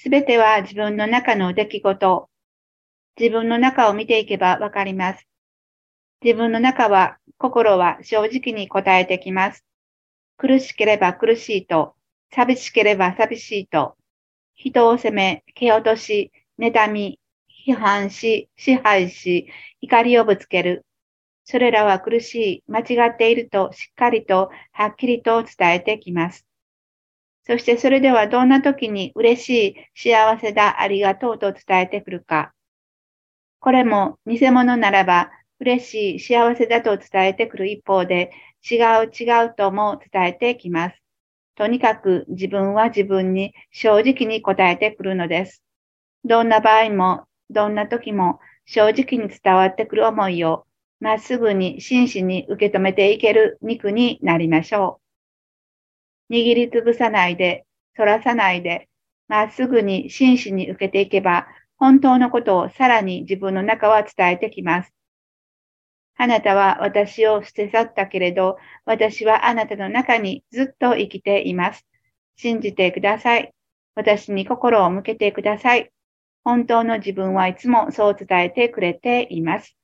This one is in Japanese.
すべては自分の中の出来事、自分の中を見ていけばわかります。自分の中は、心は正直に答えてきます。苦しければ苦しいと、寂しければ寂しいと、人を責め、蹴落とし、妬み、批判し、支配し、怒りをぶつける。それらは苦しい、間違っているとしっかりとはっきりと伝えてきます。そしてそれではどんな時に嬉しい、幸せだ、ありがとうと伝えてくるか。これも偽物ならば嬉しい、幸せだと伝えてくる一方で違う違うとも伝えてきます。とにかく自分は自分に正直に答えてくるのです。どんな場合も、どんな時も正直に伝わってくる思いをまっすぐに真摯に受け止めていける肉になりましょう。握りつぶさないで、反らさないで、まっすぐに真摯に受けていけば、本当のことをさらに自分の中は伝えてきます。あなたは私を捨て去ったけれど、私はあなたの中にずっと生きています。信じてください。私に心を向けてください。本当の自分はいつもそう伝えてくれています。